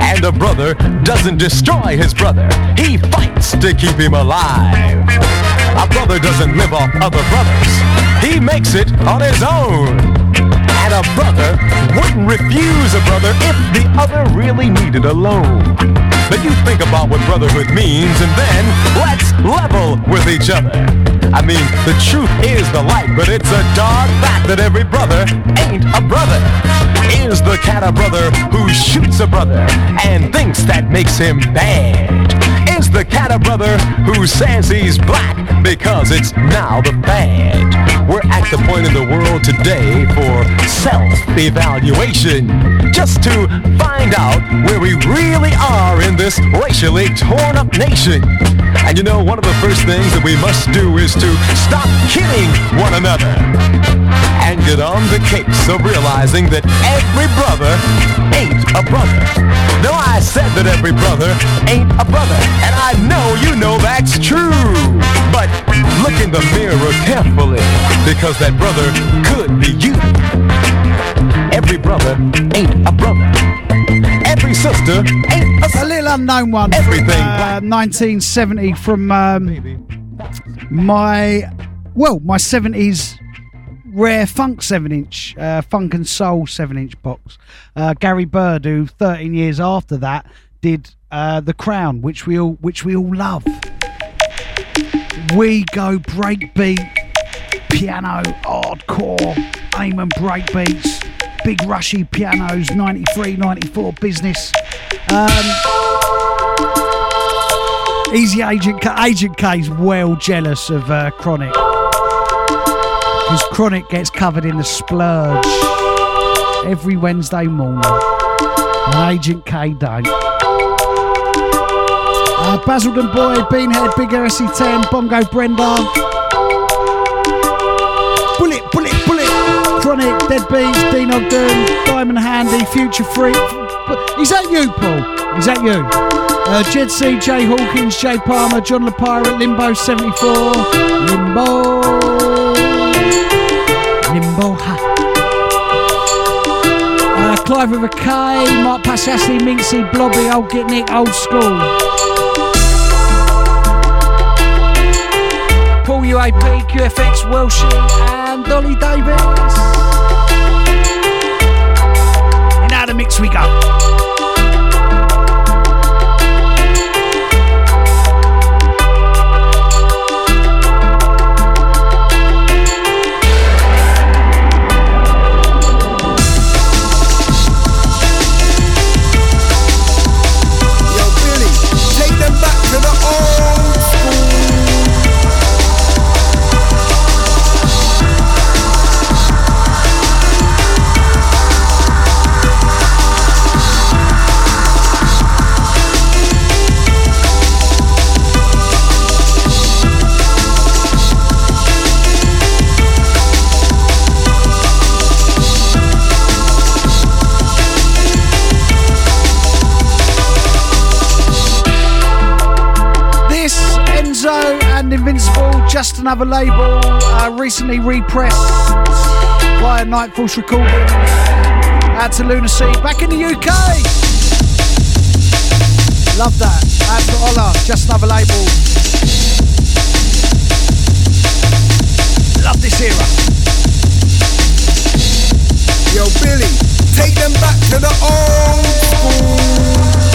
And a brother doesn't destroy his brother, he fights to keep him alive. A brother doesn't live off other brothers, he makes it on his own. And a brother wouldn't refuse a brother if the other really needed a loan. But you think about what brotherhood means and then let's level with each other. I mean, the truth is the light, but it's a dark fact that every brother ain't a brother. Is the cat a brother who shoots a brother and thinks that makes him bad? Is the cat a brother who says he's black because it's now the fad? We're at the point in the world today for self-evaluation, just to find out where we really are in this racially torn up nation. And you know, one of the first things that we must do is to stop kidding one another and get on the case of realizing that every brother ain't a brother. No, I said that every brother ain't a brother, and I know you know that's true. But look in the mirror carefully, because that brother could be you. Every brother ain't a brother. Every sister ain't a A little unknown one. Everything uh, 1970 from um, my, well, my 70s rare funk 7 inch, uh, funk and soul 7 inch box. Uh, Gary Byrd, who 13 years after that did uh, The Crown, which we all, which we all love. We go breakbeat, piano, hardcore, aim and breakbeats, big rushy pianos, 93, 94 business. Um, Easy Agent K. Agent K is well jealous of uh, Chronic. Because Chronic gets covered in the splurge every Wednesday morning. And Agent K don't. Uh, Basildon Boy, Beanhead, Big RC10, Bongo Brenda. Bullet, bullet, bullet. Chronic, Dead Beats, Ogden, Diamond Handy, Future Freak. Is that you, Paul? Is that you? Uh, Jed C, Jay Hawkins, Jay Palmer, John LaPirate, Limbo 74, Limbo. Limbo, ha. Uh, Clive with a K, Mark Passassi, Mincy, Blobby, Old Get Nick, Old School. Paul UAP, QFX, Welshie, and Dolly Davis. And out of the mix we go. Just another label, uh, recently repressed by via Nightforce Recording. Out to Lunacy, back in the UK. Love that. Out to Ola, just another label. Love this era. Yo, Billy, take them back to the old school.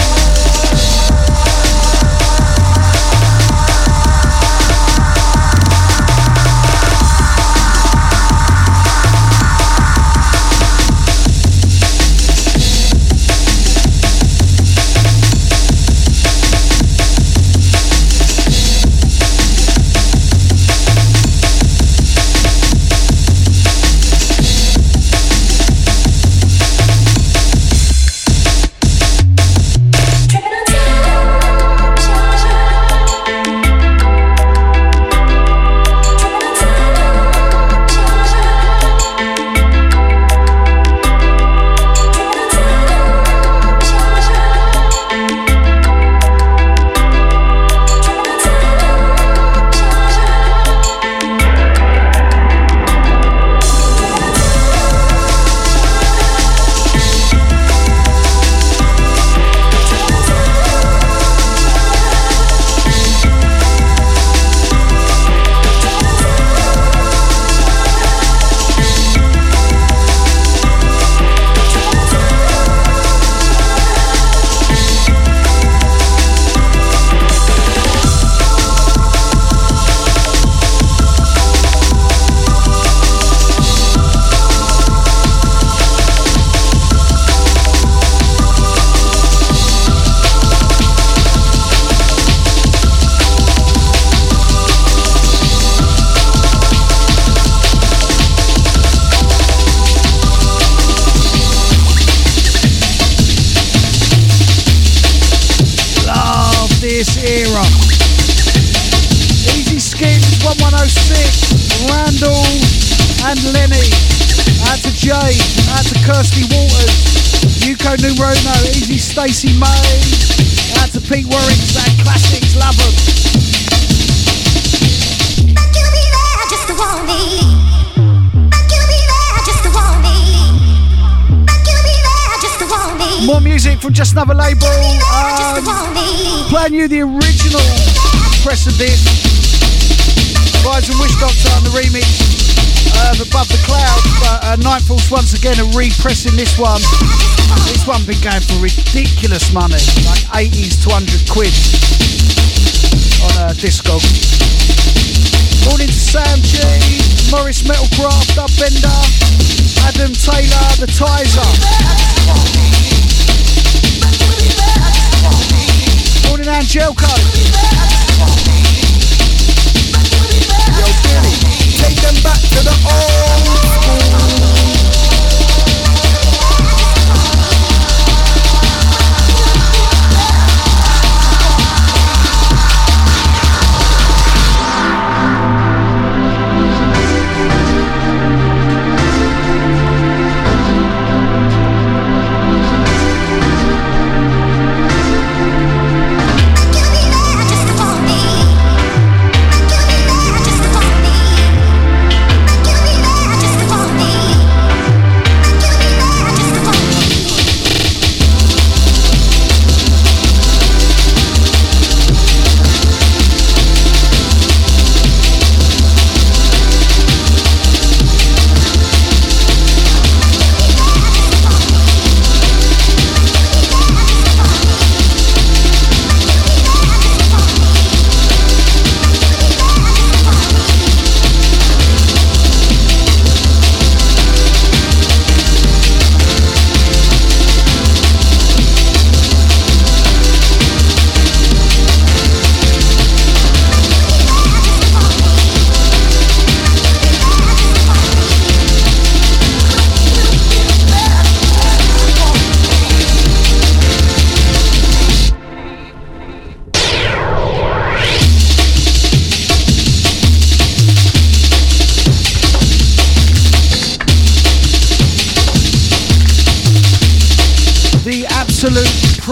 This one been going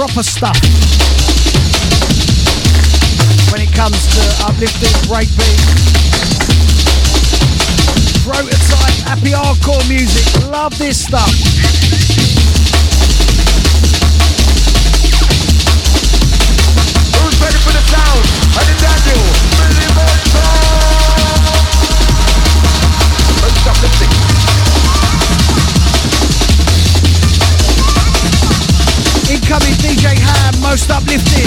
proper stuff. When it comes to uplifting breakbeat, prototype, happy hardcore music. Love this stuff. Who's ready for the sound? And the Daniel, Billy Incoming DJ Ham, most uplifted.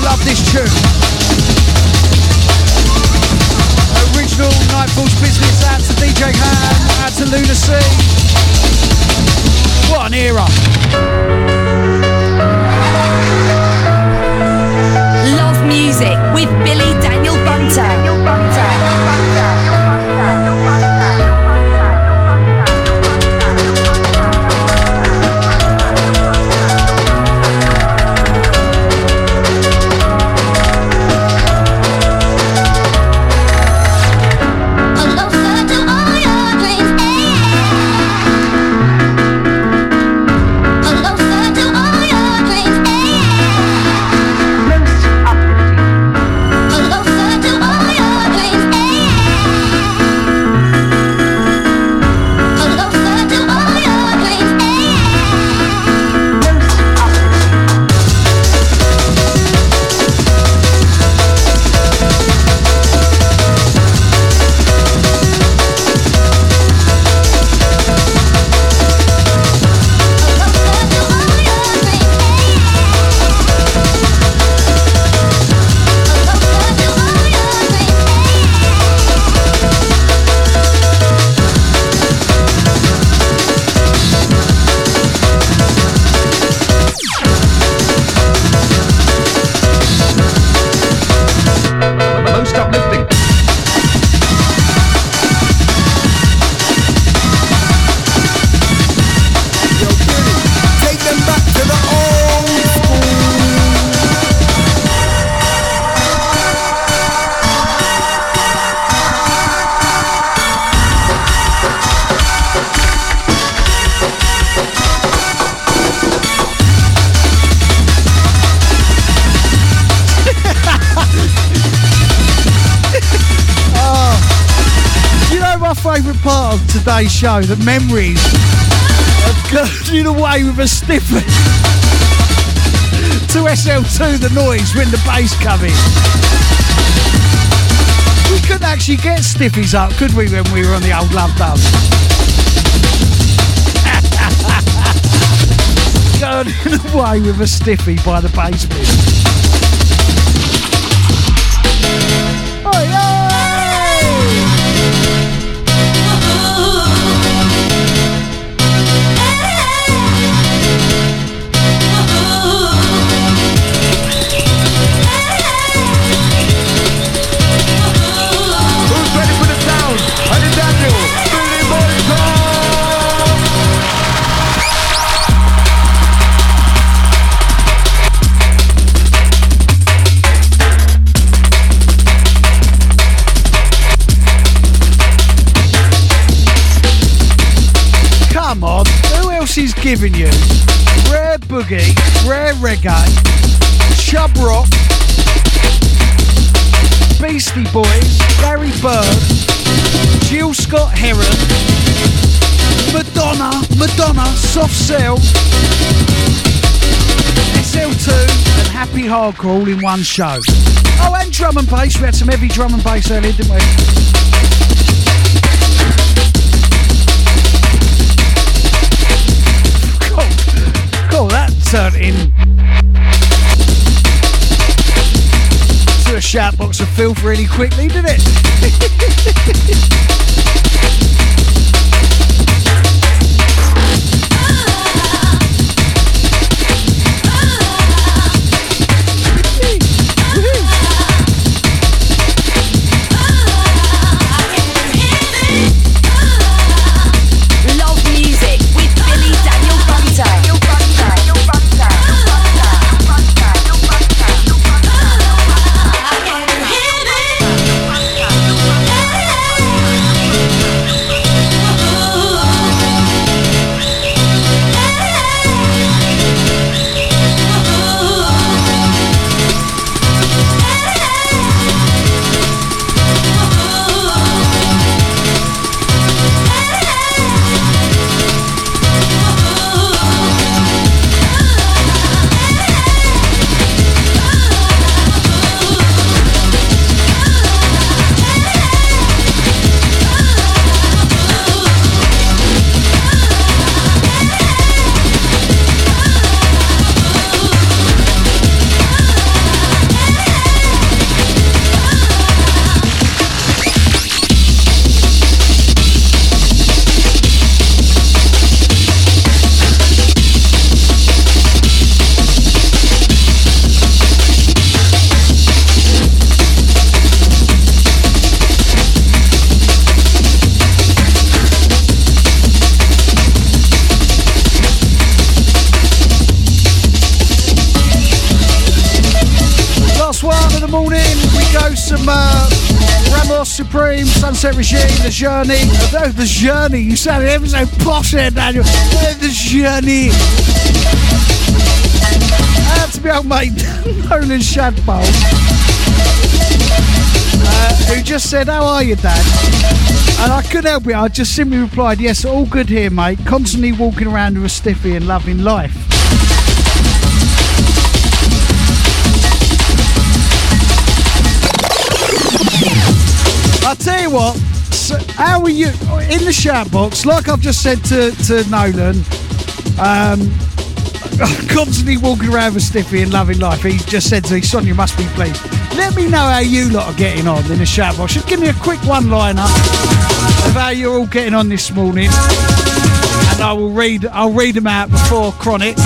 Love this tune. Original Nightfall's business out to DJ Ham, out to Lunacy. What an era. Love music with Billy Daniel Bunter. Show, the memories of going away with a stiffer to SL2 the noise when the bass come in. We couldn't actually get stiffies up, could we, when we were on the old Love Dub? <laughs> Going away with a stiffy by the basement. Giving you rare boogie, rare reggae, Chubb Rock, Beastie Boys, Larry Bird, Gil Scott-Heron, Madonna, Madonna, Soft Cell, SL2, and Happy Hardcore all in one show. Oh, and drum and bass. We had some heavy drum and bass earlier, didn't we? Turned in to a shout box of filth really quickly, didn't Love <laughs> Supreme, Sunset Regime, The Journey. Oh, The Journey, you sounded ever so posh there, Daniel. The Journey. Out to my <laughs> old mate, Nolan Shadbolt, uh, who just said, How are you, Dad? And I couldn't help it, I just simply replied, Yes, all good here, mate. Constantly walking around with a stiffy and loving life. What. So how are you in the shout box? Like I've just said to to Nolan, um, <laughs> constantly walking around with Stiffy and loving life. He just said to me, "Son, you must be pleased." Let me know how you lot are getting on in the shout box. Just give me a quick one-liner of how you're all getting on this morning, and I will read. I'll read them out before Chronic.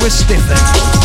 Walking around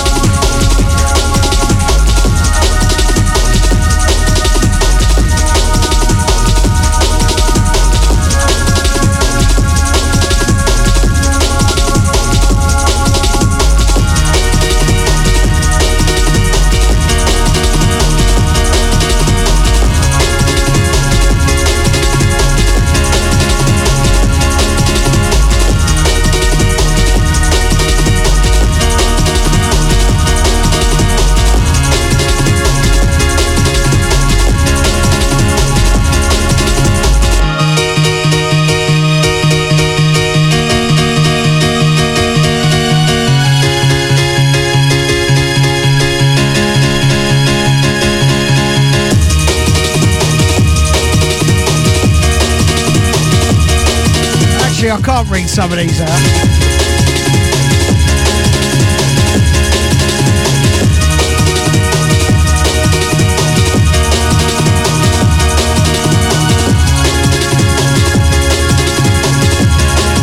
Read some of these out.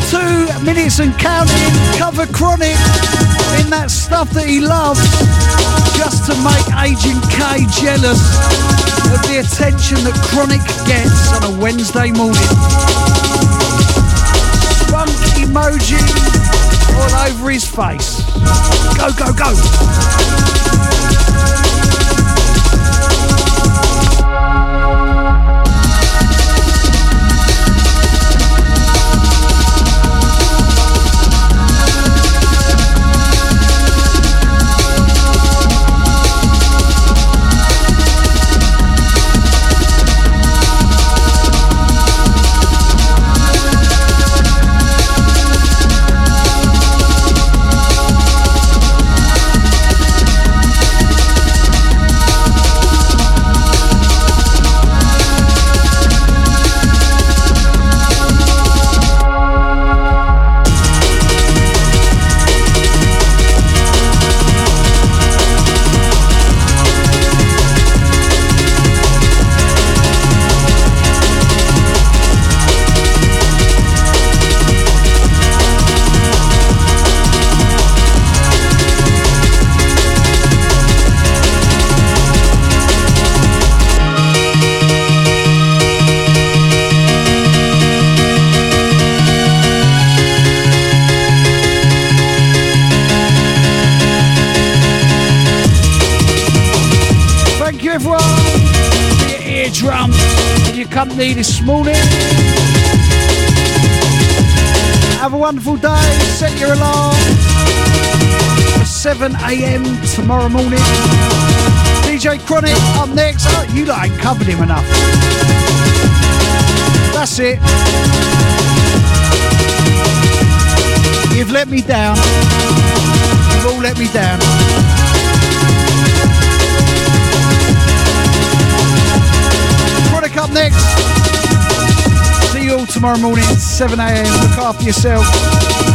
Two minutes and counting, cover chronic in that stuff that he loves, just to make Agent K jealous of the attention that chronic gets on a Wednesday morning emoji all over his face. Go, go, go. This morning. Have a wonderful day. Set your alarm for 7 a.m. tomorrow morning. DJ Chronic up next. Oh, you ain't covered him enough. That's it. You've let me down. You've all let me down. Up next. See you all tomorrow morning, 7 a.m. Look after yourself.